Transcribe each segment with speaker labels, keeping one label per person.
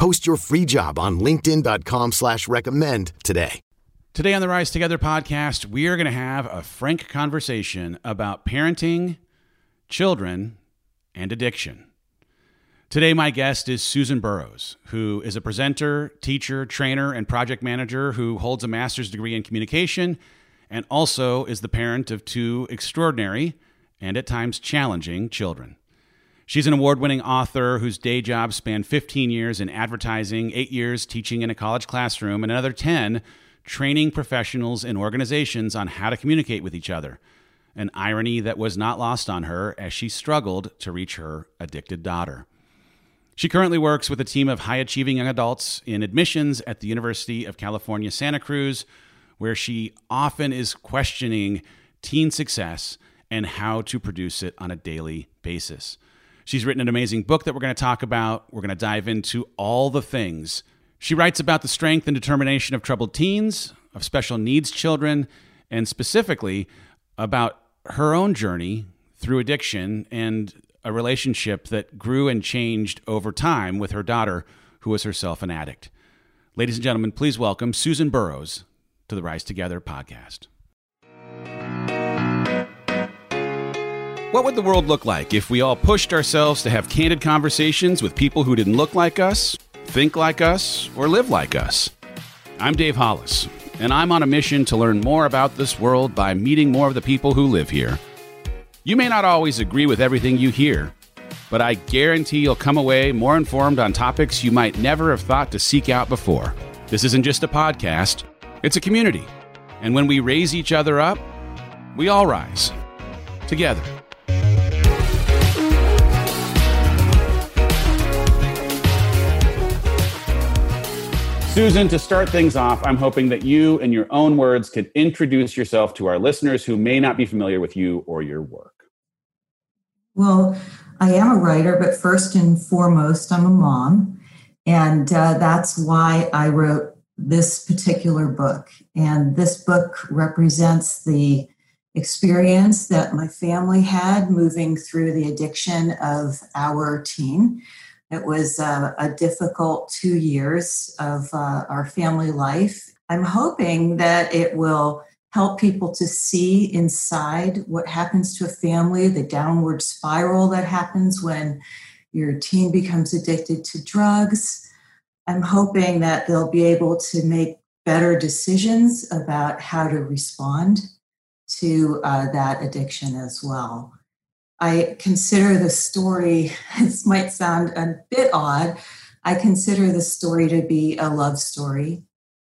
Speaker 1: Post your free job on linkedin.com slash recommend today.
Speaker 2: Today on the Rise Together podcast, we are going to have a frank conversation about parenting, children, and addiction. Today, my guest is Susan Burrows, who is a presenter, teacher, trainer, and project manager who holds a master's degree in communication and also is the parent of two extraordinary and at times challenging children. She's an award winning author whose day job spanned 15 years in advertising, eight years teaching in a college classroom, and another 10 training professionals and organizations on how to communicate with each other. An irony that was not lost on her as she struggled to reach her addicted daughter. She currently works with a team of high achieving young adults in admissions at the University of California, Santa Cruz, where she often is questioning teen success and how to produce it on a daily basis. She's written an amazing book that we're going to talk about. We're going to dive into all the things. She writes about the strength and determination of troubled teens, of special needs children, and specifically about her own journey through addiction and a relationship that grew and changed over time with her daughter, who was herself an addict. Ladies and gentlemen, please welcome Susan Burrows to the Rise Together podcast. What would the world look like if we all pushed ourselves to have candid conversations with people who didn't look like us, think like us, or live like us? I'm Dave Hollis, and I'm on a mission to learn more about this world by meeting more of the people who live here. You may not always agree with everything you hear, but I guarantee you'll come away more informed on topics you might never have thought to seek out before. This isn't just a podcast, it's a community. And when we raise each other up, we all rise together. Susan, to start things off, I'm hoping that you, in your own words, could introduce yourself to our listeners who may not be familiar with you or your work.
Speaker 3: Well, I am a writer, but first and foremost, I'm a mom. And uh, that's why I wrote this particular book. And this book represents the experience that my family had moving through the addiction of our teen. It was uh, a difficult two years of uh, our family life. I'm hoping that it will help people to see inside what happens to a family, the downward spiral that happens when your teen becomes addicted to drugs, I'm hoping that they'll be able to make better decisions about how to respond to uh, that addiction as well. I consider the story, this might sound a bit odd, I consider the story to be a love story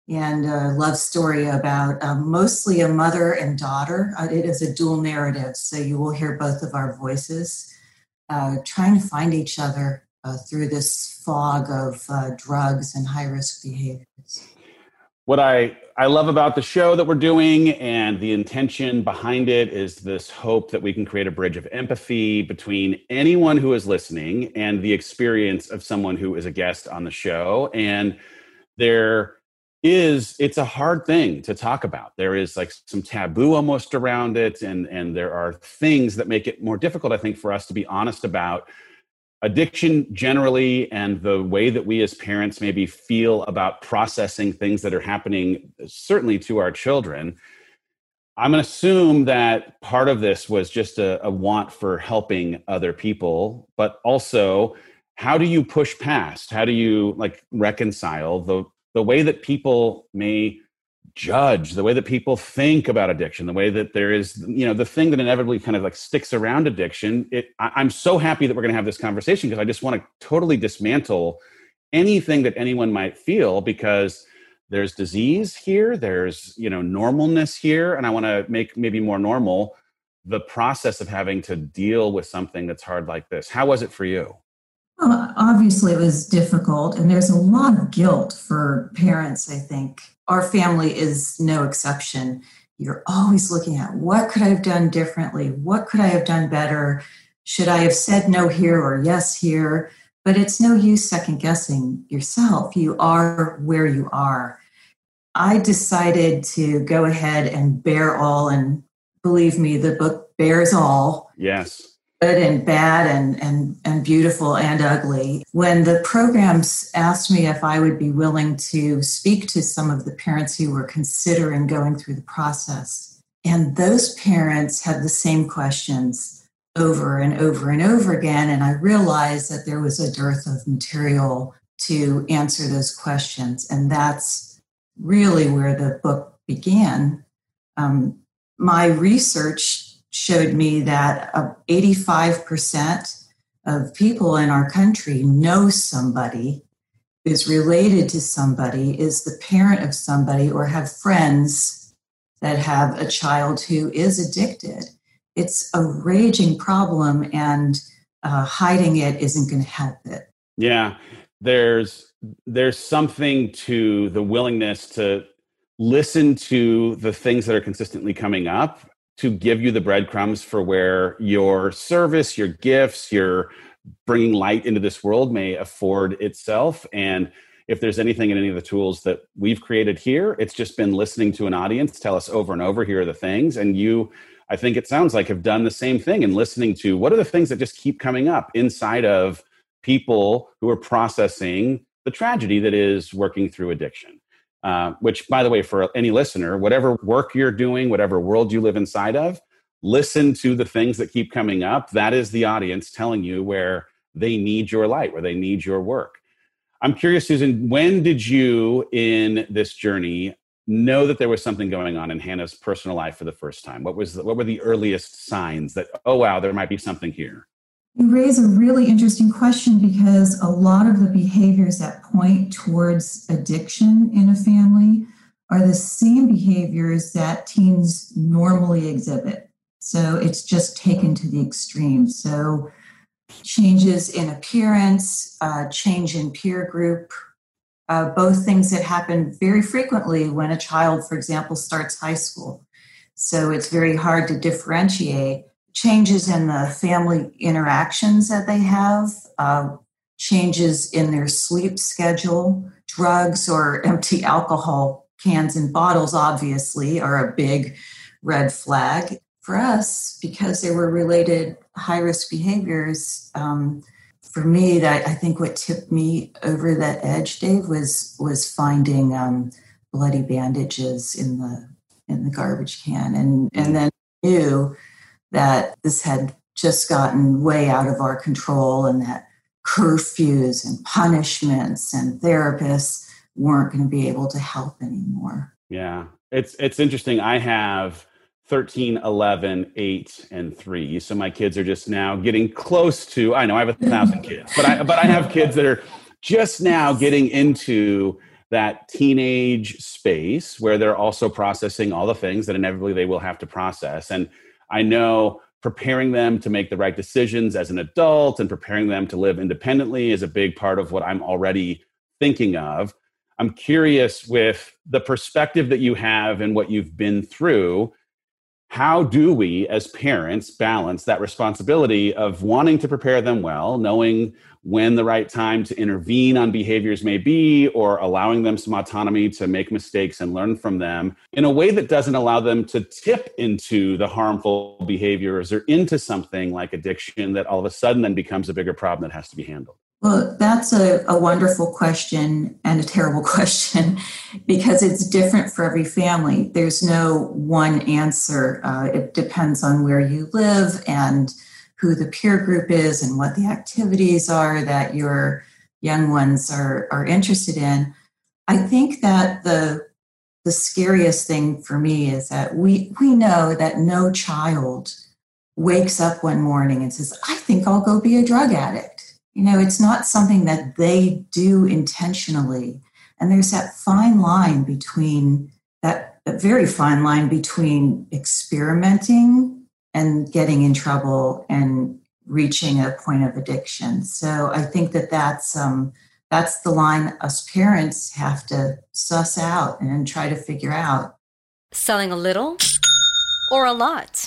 Speaker 3: and a love story about um, mostly a mother and daughter. Uh, it is a dual narrative, so you will hear both of our voices uh, trying to find each other uh, through this fog of uh, drugs and high risk behaviors.
Speaker 2: What I, I love about the show that we're doing and the intention behind it is this hope that we can create a bridge of empathy between anyone who is listening and the experience of someone who is a guest on the show. And there is it's a hard thing to talk about there is like some taboo almost around it and and there are things that make it more difficult i think for us to be honest about addiction generally and the way that we as parents maybe feel about processing things that are happening certainly to our children i'm going to assume that part of this was just a, a, want for helping other people but also how do you push past? How do you like reconcile the the way that people may judge, the way that people think about addiction, the way that there is, you know, the thing that inevitably kind of like sticks around addiction. It, I, am so happy that we're going to have this conversation because I just want to totally dismantle anything that anyone might feel because there's disease here, there's, you know, normalness here, and I want to make maybe more normal the process of having to deal with something that's hard like this. How was it for you?
Speaker 3: Well, obviously, it was difficult, and there's a lot of guilt for parents, I think. Our family is no exception. You're always looking at what could I have done differently? What could I have done better? Should I have said no here or yes here? But it's no use second guessing yourself. You are where you are. I decided to go ahead and bear all, and believe me, the book bears all.
Speaker 2: Yes
Speaker 3: good and bad and, and, and beautiful and ugly. When the programs asked me if I would be willing to speak to some of the parents who were considering going through the process, and those parents had the same questions over and over and over again. And I realized that there was a dearth of material to answer those questions. And that's really where the book began. Um, my research showed me that 85% of people in our country know somebody is related to somebody, is the parent of somebody, or have friends that have a child who is addicted. It's a raging problem, and uh, hiding it isn't going to help it.
Speaker 2: Yeah, there's there's something to the willingness to listen to the things that are consistently coming up to give you the breadcrumbs for where your service, your gifts, your bringing light into this world may afford itself. And if there's anything in any of the tools that we've created here, it's just been listening to an audience tell us over and over here are the things. And you, I think it sounds like, have done the same thing and listening to what are the things that just keep coming up inside of people who are processing the tragedy that is working through addiction. Uh, which, by the way, for any listener, whatever work you're doing, whatever world you live inside of, listen to the things that keep coming up. That is the audience telling you where they need your light, where they need your work. I'm curious, Susan, when did you in this journey know that there was something going on in Hannah's personal life for the first time? What was the, what were the earliest signs that oh wow, there might be something here?
Speaker 3: You raise a really interesting question because a lot of the behaviors that point towards addiction in a family are the same behaviors that teens normally exhibit. So it's just taken to the extreme. So changes in appearance, uh, change in peer group, uh, both things that happen very frequently when a child, for example, starts high school. So it's very hard to differentiate changes in the family interactions that they have, uh, changes in their sleep schedule, drugs or empty alcohol cans and bottles, obviously, are a big red flag. For us, because they were related high risk behaviors, um, for me, that I think what tipped me over that edge, Dave, was was finding um, bloody bandages in the in the garbage can, and and then knew that this had just gotten way out of our control and that curfews and punishments and therapists weren't going to be able to help anymore.
Speaker 2: Yeah. It's it's interesting. I have 13, 11, 8, and 3. So my kids are just now getting close to I know I have a thousand kids, but I but I have kids that are just now getting into that teenage space where they're also processing all the things that inevitably they will have to process. And I know preparing them to make the right decisions as an adult and preparing them to live independently is a big part of what I'm already thinking of. I'm curious with the perspective that you have and what you've been through how do we as parents balance that responsibility of wanting to prepare them well knowing when the right time to intervene on behaviors may be or allowing them some autonomy to make mistakes and learn from them in a way that doesn't allow them to tip into the harmful behaviors or into something like addiction that all of a sudden then becomes a bigger problem that has to be handled
Speaker 3: well, that's a, a wonderful question and a terrible question because it's different for every family. There's no one answer. Uh, it depends on where you live and who the peer group is and what the activities are that your young ones are, are interested in. I think that the the scariest thing for me is that we we know that no child wakes up one morning and says, "I think I'll go be a drug addict." You know, it's not something that they do intentionally. And there's that fine line between that, that very fine line between experimenting and getting in trouble and reaching a point of addiction. So I think that that's um, that's the line us parents have to suss out and try to figure out.
Speaker 4: Selling a little or a lot.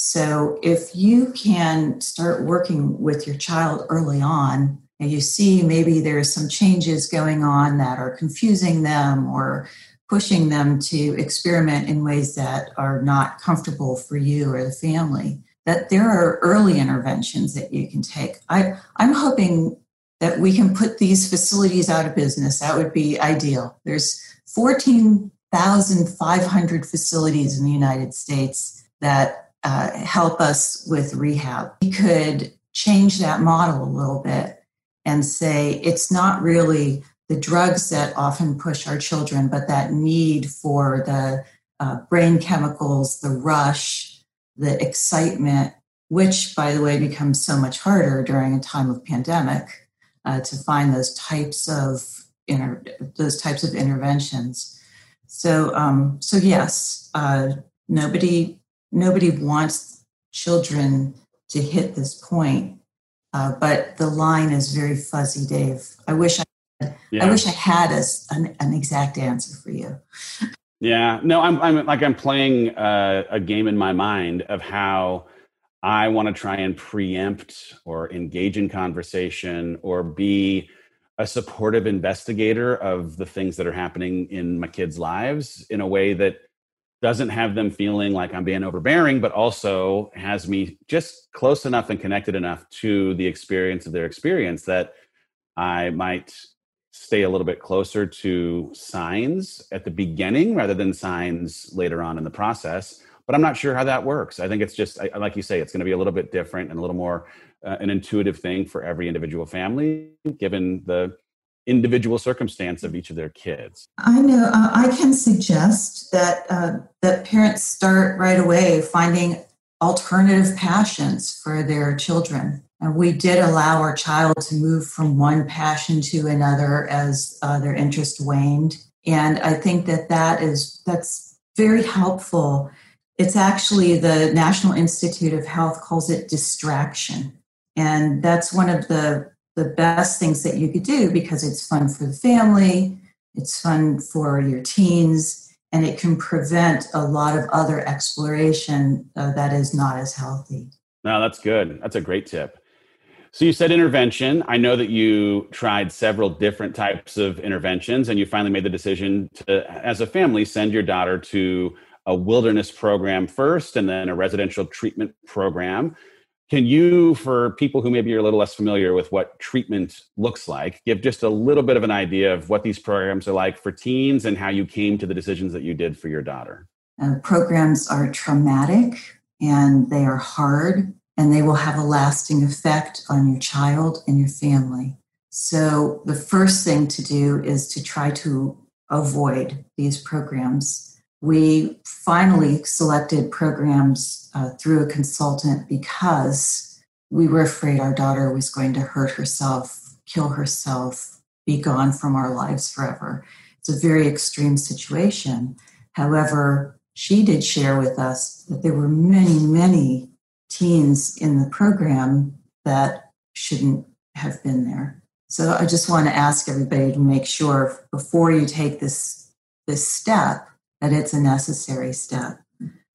Speaker 3: So if you can start working with your child early on, and you see maybe there's some changes going on that are confusing them or pushing them to experiment in ways that are not comfortable for you or the family, that there are early interventions that you can take. I, I'm hoping that we can put these facilities out of business. That would be ideal. There's 14,500 facilities in the United States that uh, help us with rehab. We could change that model a little bit and say it's not really the drugs that often push our children, but that need for the uh, brain chemicals, the rush, the excitement, which, by the way, becomes so much harder during a time of pandemic uh, to find those types of inter- those types of interventions. So, um, so yes, uh, nobody nobody wants children to hit this point uh, but the line is very fuzzy, Dave. I wish I, yeah. I wish I had a, an, an, exact answer for you.
Speaker 2: Yeah, no, I'm, I'm like I'm playing uh, a game in my mind of how I want to try and preempt or engage in conversation or be a supportive investigator of the things that are happening in my kids' lives in a way that doesn't have them feeling like I'm being overbearing, but also has me just close enough and connected enough to the experience of their experience that I might stay a little bit closer to signs at the beginning rather than signs later on in the process. But I'm not sure how that works. I think it's just, like you say, it's going to be a little bit different and a little more uh, an intuitive thing for every individual family, given the individual circumstance of each of their kids.
Speaker 3: I know uh, I can suggest that uh, that parents start right away finding alternative passions for their children. And we did allow our child to move from one passion to another as uh, their interest waned. And I think that that is that's very helpful. It's actually the National Institute of Health calls it distraction. And that's one of the the best things that you could do because it's fun for the family, it's fun for your teens, and it can prevent a lot of other exploration uh, that is not as healthy.
Speaker 2: No, that's good. That's a great tip. So you said intervention. I know that you tried several different types of interventions and you finally made the decision to, as a family, send your daughter to a wilderness program first and then a residential treatment program. Can you, for people who maybe are a little less familiar with what treatment looks like, give just a little bit of an idea of what these programs are like for teens and how you came to the decisions that you did for your daughter?
Speaker 3: Uh, programs are traumatic and they are hard and they will have a lasting effect on your child and your family. So, the first thing to do is to try to avoid these programs. We finally selected programs uh, through a consultant because we were afraid our daughter was going to hurt herself, kill herself, be gone from our lives forever. It's a very extreme situation. However, she did share with us that there were many, many teens in the program that shouldn't have been there. So I just want to ask everybody to make sure before you take this this step that it's a necessary step.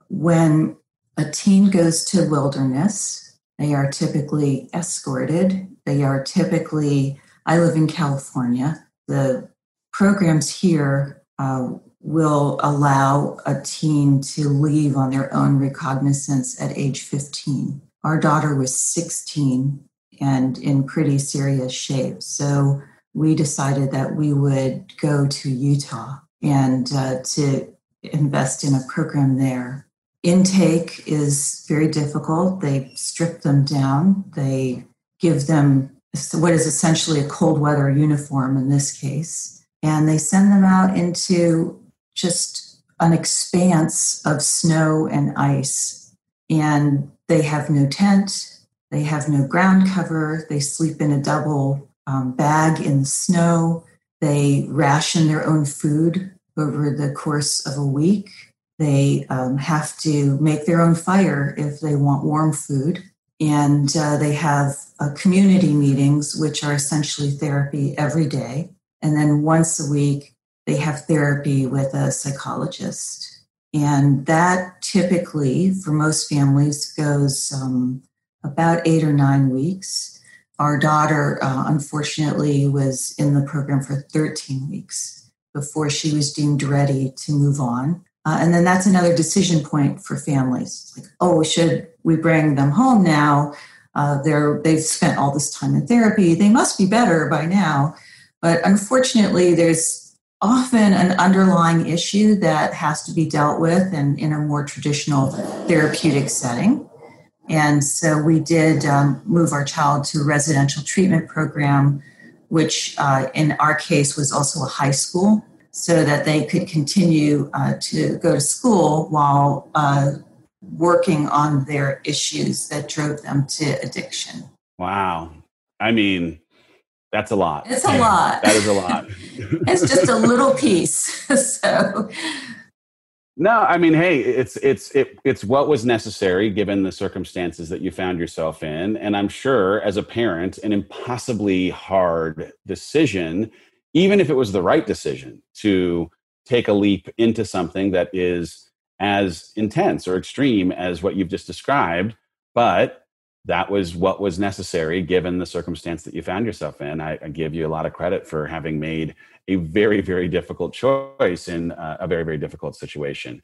Speaker 3: When a teen goes to wilderness, they are typically escorted. They are typically, I live in California. The programs here uh, will allow a teen to leave on their own recognizance at age 15. Our daughter was 16 and in pretty serious shape. So we decided that we would go to Utah and uh, to invest in a program there. Intake is very difficult. They strip them down. They give them what is essentially a cold weather uniform in this case, and they send them out into just an expanse of snow and ice. And they have no tent, they have no ground cover, they sleep in a double um, bag in the snow, they ration their own food over the course of a week. They um, have to make their own fire if they want warm food. And uh, they have uh, community meetings, which are essentially therapy every day. And then once a week, they have therapy with a psychologist. And that typically, for most families, goes um, about eight or nine weeks. Our daughter, uh, unfortunately, was in the program for 13 weeks before she was deemed ready to move on. Uh, and then that's another decision point for families. Like, oh, should we bring them home now? Uh, they're, they've spent all this time in therapy. They must be better by now. But unfortunately, there's often an underlying issue that has to be dealt with in, in a more traditional therapeutic setting. And so we did um, move our child to a residential treatment program, which uh, in our case was also a high school, so that they could continue uh, to go to school while uh, working on their issues that drove them to addiction.
Speaker 2: Wow. I mean, that's a lot.
Speaker 3: It's a lot.
Speaker 2: that is a lot.
Speaker 3: it's just a little piece. so
Speaker 2: no, I mean, hey, it's it's it, it's what was necessary given the circumstances that you found yourself in, and I'm sure as a parent, an impossibly hard decision, even if it was the right decision to take a leap into something that is as intense or extreme as what you've just described, but that was what was necessary given the circumstance that you found yourself in. I, I give you a lot of credit for having made a very, very difficult choice in a, a very, very difficult situation.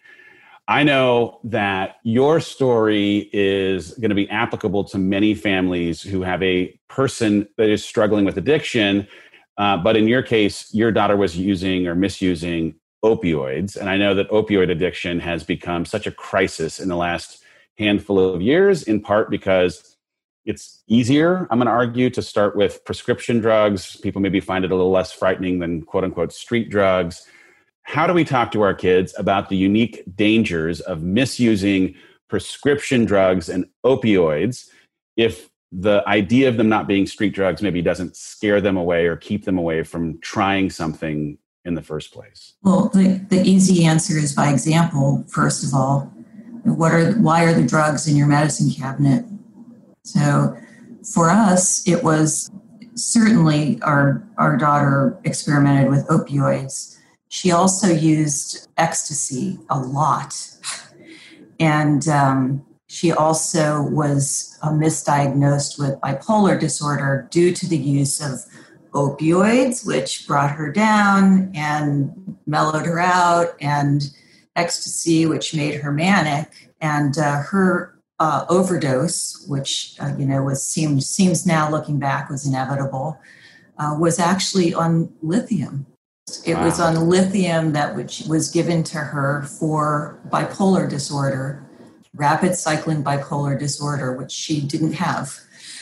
Speaker 2: I know that your story is going to be applicable to many families who have a person that is struggling with addiction. Uh, but in your case, your daughter was using or misusing opioids. And I know that opioid addiction has become such a crisis in the last handful of years, in part because it's easier, I'm going to argue, to start with prescription drugs. People maybe find it a little less frightening than quote unquote street drugs. How do we talk to our kids about the unique dangers of misusing prescription drugs and opioids if the idea of them not being street drugs maybe doesn't scare them away or keep them away from trying something in the first place?
Speaker 3: Well, the, the easy answer is by example, first of all. What are why are the drugs in your medicine cabinet? So for us, it was certainly our, our daughter experimented with opioids. She also used ecstasy a lot. And um, she also was uh, misdiagnosed with bipolar disorder due to the use of opioids, which brought her down and mellowed her out, and ecstasy, which made her manic. And uh, her uh, overdose, which uh, you know was seems seems now looking back was inevitable, uh, was actually on lithium. It wow. was on lithium that which was given to her for bipolar disorder, rapid cycling bipolar disorder, which she didn't have.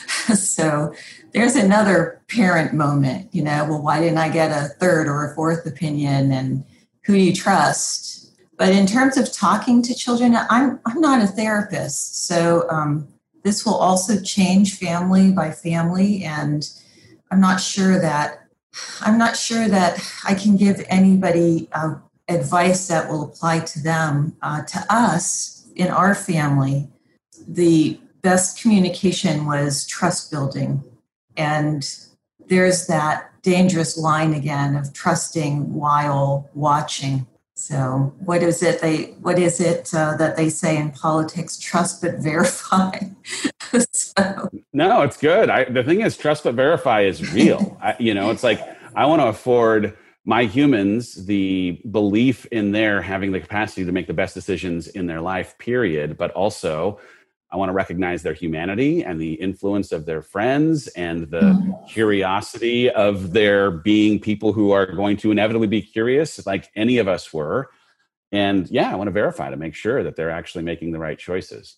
Speaker 3: so there's another parent moment, you know, well, why didn't I get a third or a fourth opinion? And who do you trust? But in terms of talking to children, I'm, I'm not a therapist. So um, this will also change family by family. And I'm not sure that I'm not sure that I can give anybody uh, advice that will apply to them. Uh, to us in our family, the best communication was trust building. And there's that dangerous line again of trusting while watching. So, what is it they? What is it uh, that they say in politics? Trust but verify.
Speaker 2: so. No, it's good. I, the thing is, trust but verify is real. I, you know, it's like I want to afford my humans the belief in their having the capacity to make the best decisions in their life. Period. But also I want to recognize their humanity and the influence of their friends and the mm-hmm. curiosity of their being people who are going to inevitably be curious, like any of us were. And yeah, I want to verify to make sure that they're actually making the right choices.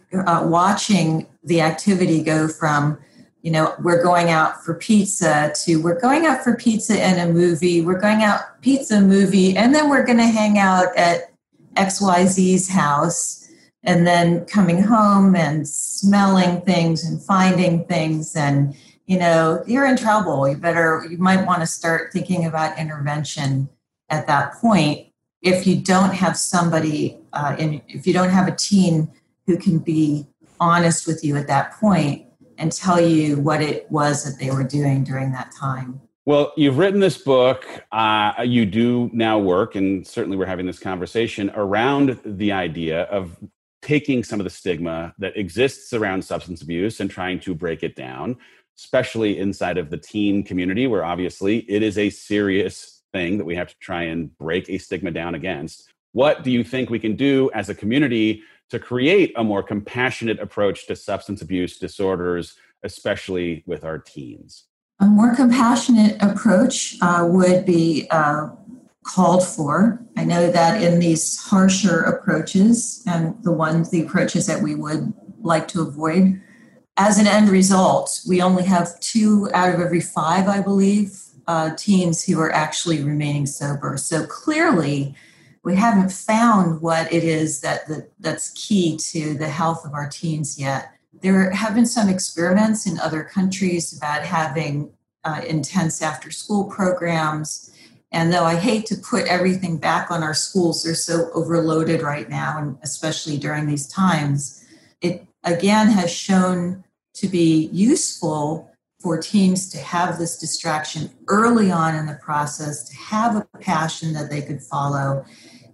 Speaker 3: uh, watching the activity go from you know we're going out for pizza to we're going out for pizza and a movie we're going out pizza movie and then we're going to hang out at xyz's house and then coming home and smelling things and finding things and you know you're in trouble. You better you might want to start thinking about intervention at that point. If you don't have somebody uh, in if you don't have a teen who can be honest with you at that point and tell you what it was that they were doing during that time.
Speaker 2: Well, you've written this book. Uh, you do now work, and certainly we're having this conversation around the idea of taking some of the stigma that exists around substance abuse and trying to break it down, especially inside of the teen community, where obviously it is a serious thing that we have to try and break a stigma down against. What do you think we can do as a community to create a more compassionate approach to substance abuse disorders, especially with our teens?
Speaker 3: A more compassionate approach uh, would be uh, called for. I know that in these harsher approaches and the ones, the approaches that we would like to avoid, as an end result, we only have two out of every five, I believe, uh, teens who are actually remaining sober. So clearly, we haven't found what it is that that's key to the health of our teens yet. There have been some experiments in other countries about having uh, intense after school programs. And though I hate to put everything back on our schools, they're so overloaded right now, and especially during these times, it again has shown to be useful for teens to have this distraction early on in the process, to have a passion that they could follow,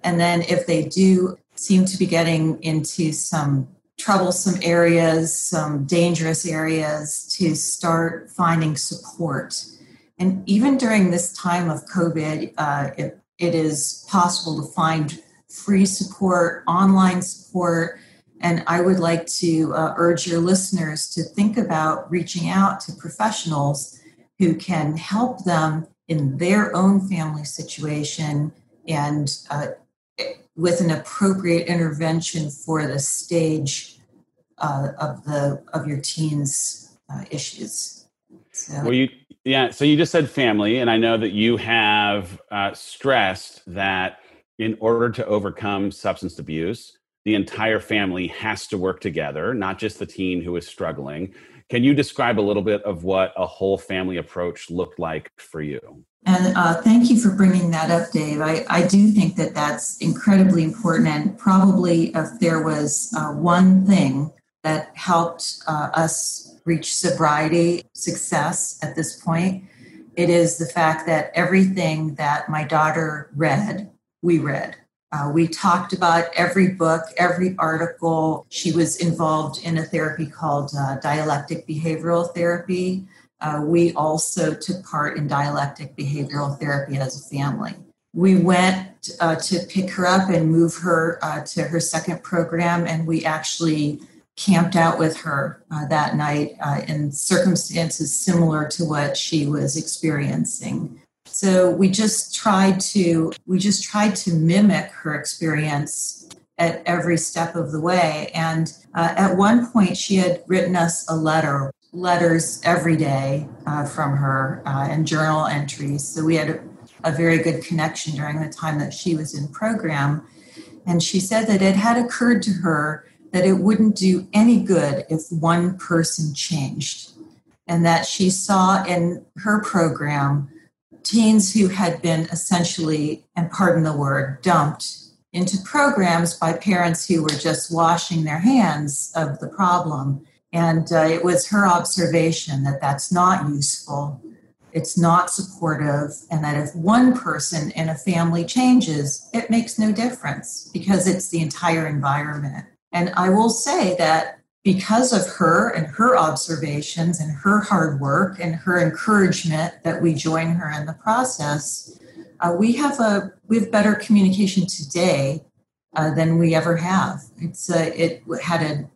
Speaker 3: and then if they do seem to be getting into some troublesome areas, some dangerous areas, to start finding support. And even during this time of COVID, uh, it, it is possible to find free support, online support. And I would like to uh, urge your listeners to think about reaching out to professionals who can help them in their own family situation and uh, with an appropriate intervention for the stage uh, of the of your teens uh, issues.
Speaker 2: So. Well, you yeah. So you just said family, and I know that you have uh, stressed that in order to overcome substance abuse, the entire family has to work together, not just the teen who is struggling. Can you describe a little bit of what a whole family approach looked like for you?
Speaker 3: And uh, thank you for bringing that up, Dave. I, I do think that that's incredibly important. And probably if there was uh, one thing that helped uh, us reach sobriety success at this point, it is the fact that everything that my daughter read, we read. Uh, we talked about every book, every article. She was involved in a therapy called uh, dialectic behavioral therapy. Uh, we also took part in dialectic behavioral therapy as a family. We went uh, to pick her up and move her uh, to her second program, and we actually camped out with her uh, that night in circumstances similar to what she was experiencing. So we just tried to we just tried to mimic her experience at every step of the way. And uh, at one point, she had written us a letter, letters every day uh, from her, uh, and journal entries. So we had a, a very good connection during the time that she was in program. And she said that it had occurred to her that it wouldn't do any good if one person changed, and that she saw in her program teens who had been essentially, and pardon the word, dumped into programs by parents who were just washing their hands of the problem. And uh, it was her observation that that's not useful, it's not supportive, and that if one person in a family changes, it makes no difference because it's the entire environment. And I will say that because of her and her observations and her hard work and her encouragement that we join her in the process, uh, we have a we have better communication today uh, than we ever have. It's a, it had an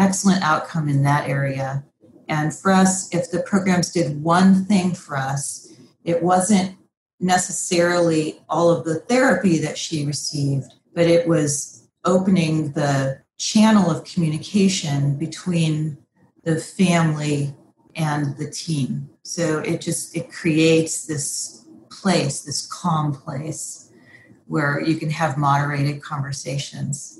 Speaker 3: excellent outcome in that area. And for us, if the programs did one thing for us, it wasn't necessarily all of the therapy that she received, but it was opening the channel of communication between the family and the team. So it just it creates this place, this calm place where you can have moderated conversations.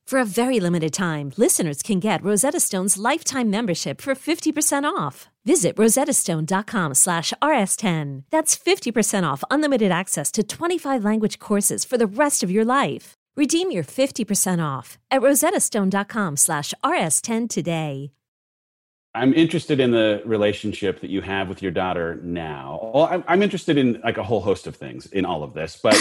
Speaker 5: For a very limited time, listeners can get Rosetta Stone's lifetime membership for 50% off. Visit rosettastone.com slash rs10. That's 50% off unlimited access to 25 language courses for the rest of your life. Redeem your 50% off at rosettastone.com slash rs10 today.
Speaker 2: I'm interested in the relationship that you have with your daughter now. Well, I'm, I'm interested in like a whole host of things in all of this, but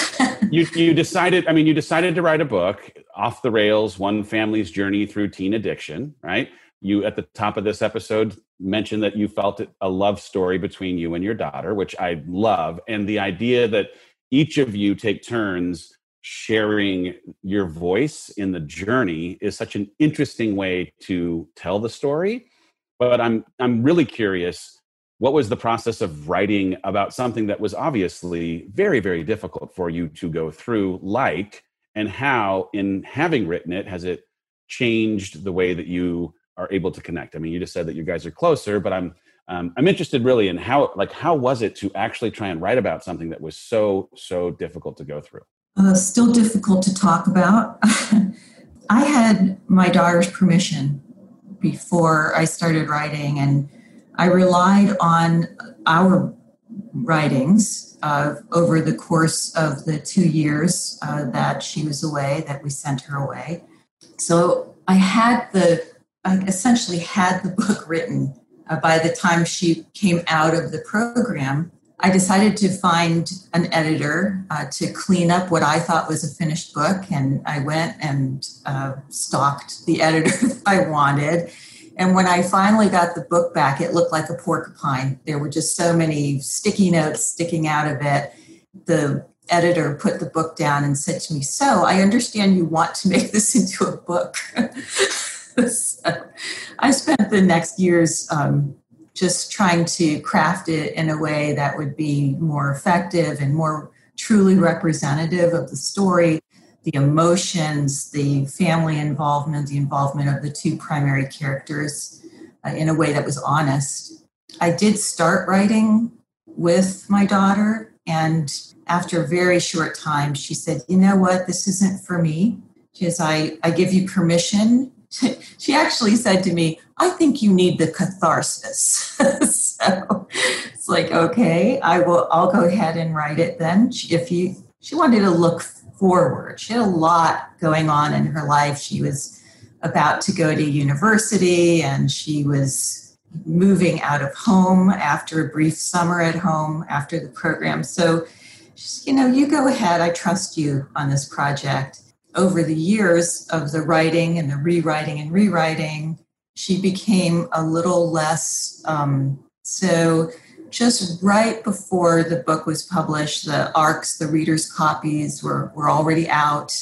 Speaker 2: you you decided. I mean, you decided to write a book off the rails, one family's journey through teen addiction. Right? You at the top of this episode mentioned that you felt it a love story between you and your daughter, which I love, and the idea that each of you take turns sharing your voice in the journey is such an interesting way to tell the story but i'm i'm really curious what was the process of writing about something that was obviously very very difficult for you to go through like and how in having written it has it changed the way that you are able to connect? I mean you just said that you guys are closer but i'm um, i'm interested really in how like how was it to actually try and write about something that was so so difficult to go through?
Speaker 3: Uh, still difficult to talk about. I had my daughter's permission before I started writing, and I relied on our writings uh, over the course of the two years uh, that she was away, that we sent her away. So I had the, I essentially had the book written uh, by the time she came out of the program. I decided to find an editor uh, to clean up what I thought was a finished book, and I went and uh, stalked the editor I wanted And when I finally got the book back, it looked like a porcupine. There were just so many sticky notes sticking out of it. The editor put the book down and said to me, So I understand you want to make this into a book. so I spent the next years um, just trying to craft it in a way that would be more effective and more truly representative of the story the emotions, the family involvement, the involvement of the two primary characters uh, in a way that was honest. I did start writing with my daughter, and after a very short time, she said, You know what? This isn't for me. She says, I, I give you permission. she actually said to me, I think you need the catharsis. so it's like, okay, I will, I'll go ahead and write it then. If you, she wanted to look forward. She had a lot going on in her life. She was about to go to university and she was moving out of home after a brief summer at home after the program. So, you know, you go ahead. I trust you on this project. Over the years of the writing and the rewriting and rewriting, she became a little less um, so just right before the book was published, the ARCs, the reader's copies, were, were already out.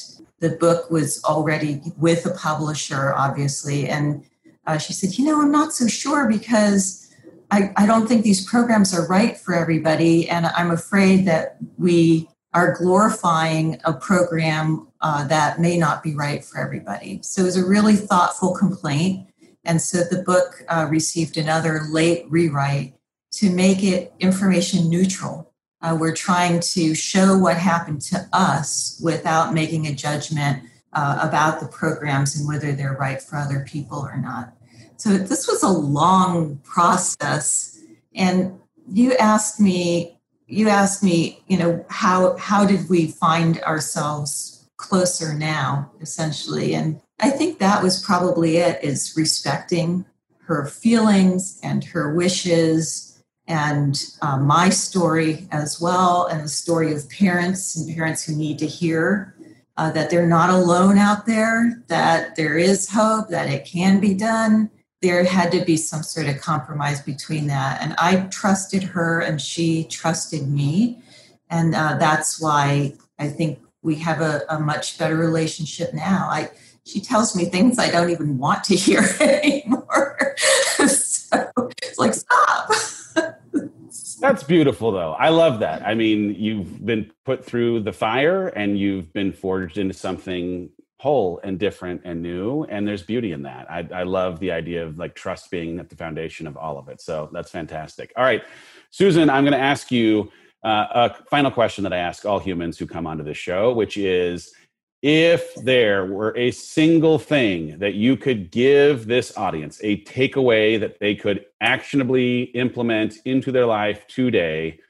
Speaker 3: The book was already with a publisher, obviously. And uh, she said, You know, I'm not so sure because I, I don't think these programs are right for everybody. And I'm afraid that we are glorifying a program uh, that may not be right for everybody. So it was a really thoughtful complaint. And so the book uh, received another late rewrite to make it information neutral. Uh, we're trying to show what happened to us without making a judgment uh, about the programs and whether they're right for other people or not. So this was a long process. And you asked me, you asked me, you know, how how did we find ourselves closer now, essentially? And I think that was probably it is respecting her feelings and her wishes and uh, my story as well, and the story of parents and parents who need to hear uh, that they're not alone out there, that there is hope, that it can be done. There had to be some sort of compromise between that. And I trusted her, and she trusted me. And uh, that's why I think we have a, a much better relationship now. I, she tells me things I don't even want to hear anymore. so it's like, stop.
Speaker 2: That's beautiful, though. I love that. I mean, you've been put through the fire and you've been forged into something whole and different and new. And there's beauty in that. I, I love the idea of like trust being at the foundation of all of it. So that's fantastic. All right, Susan, I'm going to ask you uh, a final question that I ask all humans who come onto this show, which is if there were a single thing that you could give this audience, a takeaway that they could actionably implement into their life today,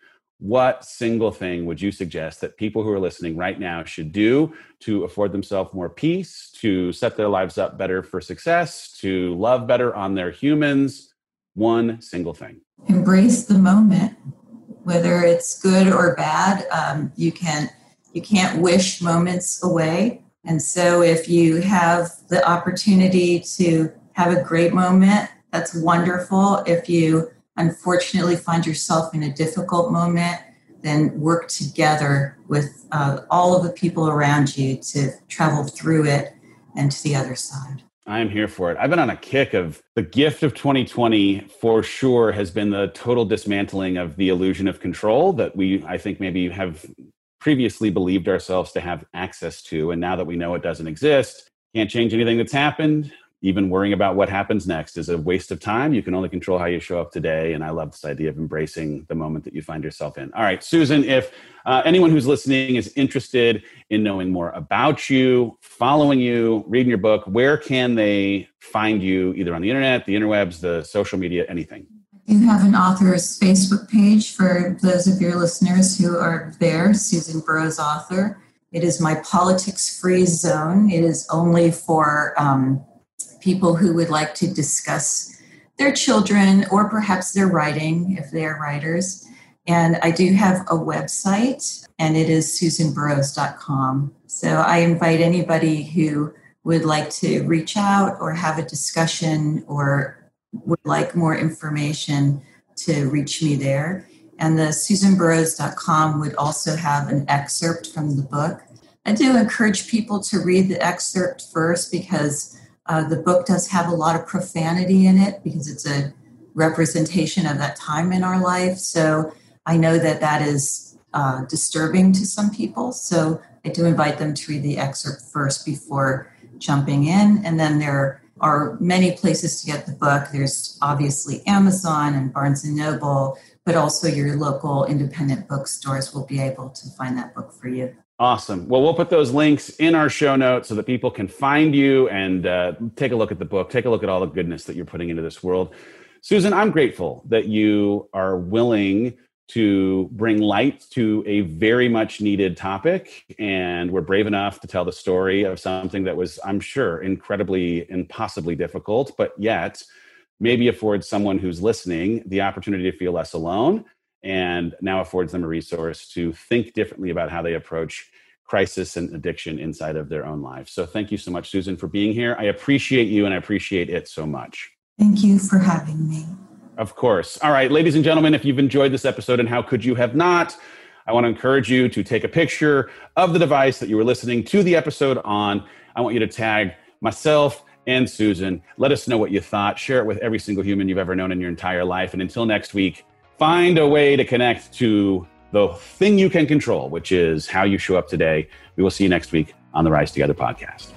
Speaker 2: what single thing would you suggest that people who are listening right now should do to afford themselves more peace, to set their lives up better for success, to love better on their humans? One single thing.
Speaker 3: Embrace the moment, whether it's good or bad. Um, you can you can't wish moments away. And so if you have the opportunity to have a great moment, that's wonderful. If you unfortunately find yourself in a difficult moment, then work together with uh, all of the people around you to travel through it and to the other side.
Speaker 2: I'm here for it. I've been on a kick of the gift of 2020 for sure has been the total dismantling of the illusion of control that we, I think, maybe have previously believed ourselves to have access to. And now that we know it doesn't exist, can't change anything that's happened. Even worrying about what happens next is a waste of time. You can only control how you show up today. And I love this idea of embracing the moment that you find yourself in. All right, Susan, if uh, anyone who's listening is interested in knowing more about you, following you, reading your book, where can they find you either on the internet, the interwebs, the social media, anything?
Speaker 3: You have an author's Facebook page for those of your listeners who are there, Susan Burrows author. It is my politics free zone. It is only for um, people who would like to discuss their children or perhaps their writing if they are writers. And I do have a website, and it is susanburrows.com. So I invite anybody who would like to reach out or have a discussion or would like more information to reach me there. And the susanburrows.com would also have an excerpt from the book. I do encourage people to read the excerpt first because uh, the book does have a lot of profanity in it because it's a representation of that time in our life. So I know that that is uh, disturbing to some people. So I do invite them to read the excerpt first before jumping in. And then there are many places to get the book. There's obviously Amazon and Barnes and Noble, but also your local independent bookstores will be able to find that book for you.
Speaker 2: Awesome. Well, we'll put those links in our show notes so that people can find you and uh, take a look at the book, take a look at all the goodness that you're putting into this world. Susan, I'm grateful that you are willing to bring light to a very much needed topic. And we're brave enough to tell the story of something that was, I'm sure, incredibly, impossibly difficult, but yet maybe affords someone who's listening the opportunity to feel less alone and now affords them a resource to think differently about how they approach crisis and addiction inside of their own lives. So thank you so much, Susan, for being here. I appreciate you and I appreciate it so much.
Speaker 3: Thank you for having me.
Speaker 2: Of course. All right, ladies and gentlemen, if you've enjoyed this episode, and how could you have not? I want to encourage you to take a picture of the device that you were listening to the episode on. I want you to tag myself and Susan. Let us know what you thought. Share it with every single human you've ever known in your entire life. And until next week, find a way to connect to the thing you can control, which is how you show up today. We will see you next week on the Rise Together podcast.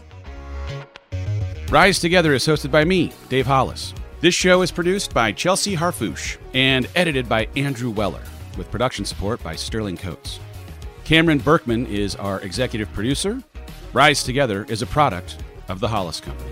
Speaker 2: Rise Together is hosted by me, Dave Hollis. This show is produced by Chelsea Harfouche and edited by Andrew Weller, with production support by Sterling Coates. Cameron Berkman is our executive producer. Rise Together is a product of the Hollis Company.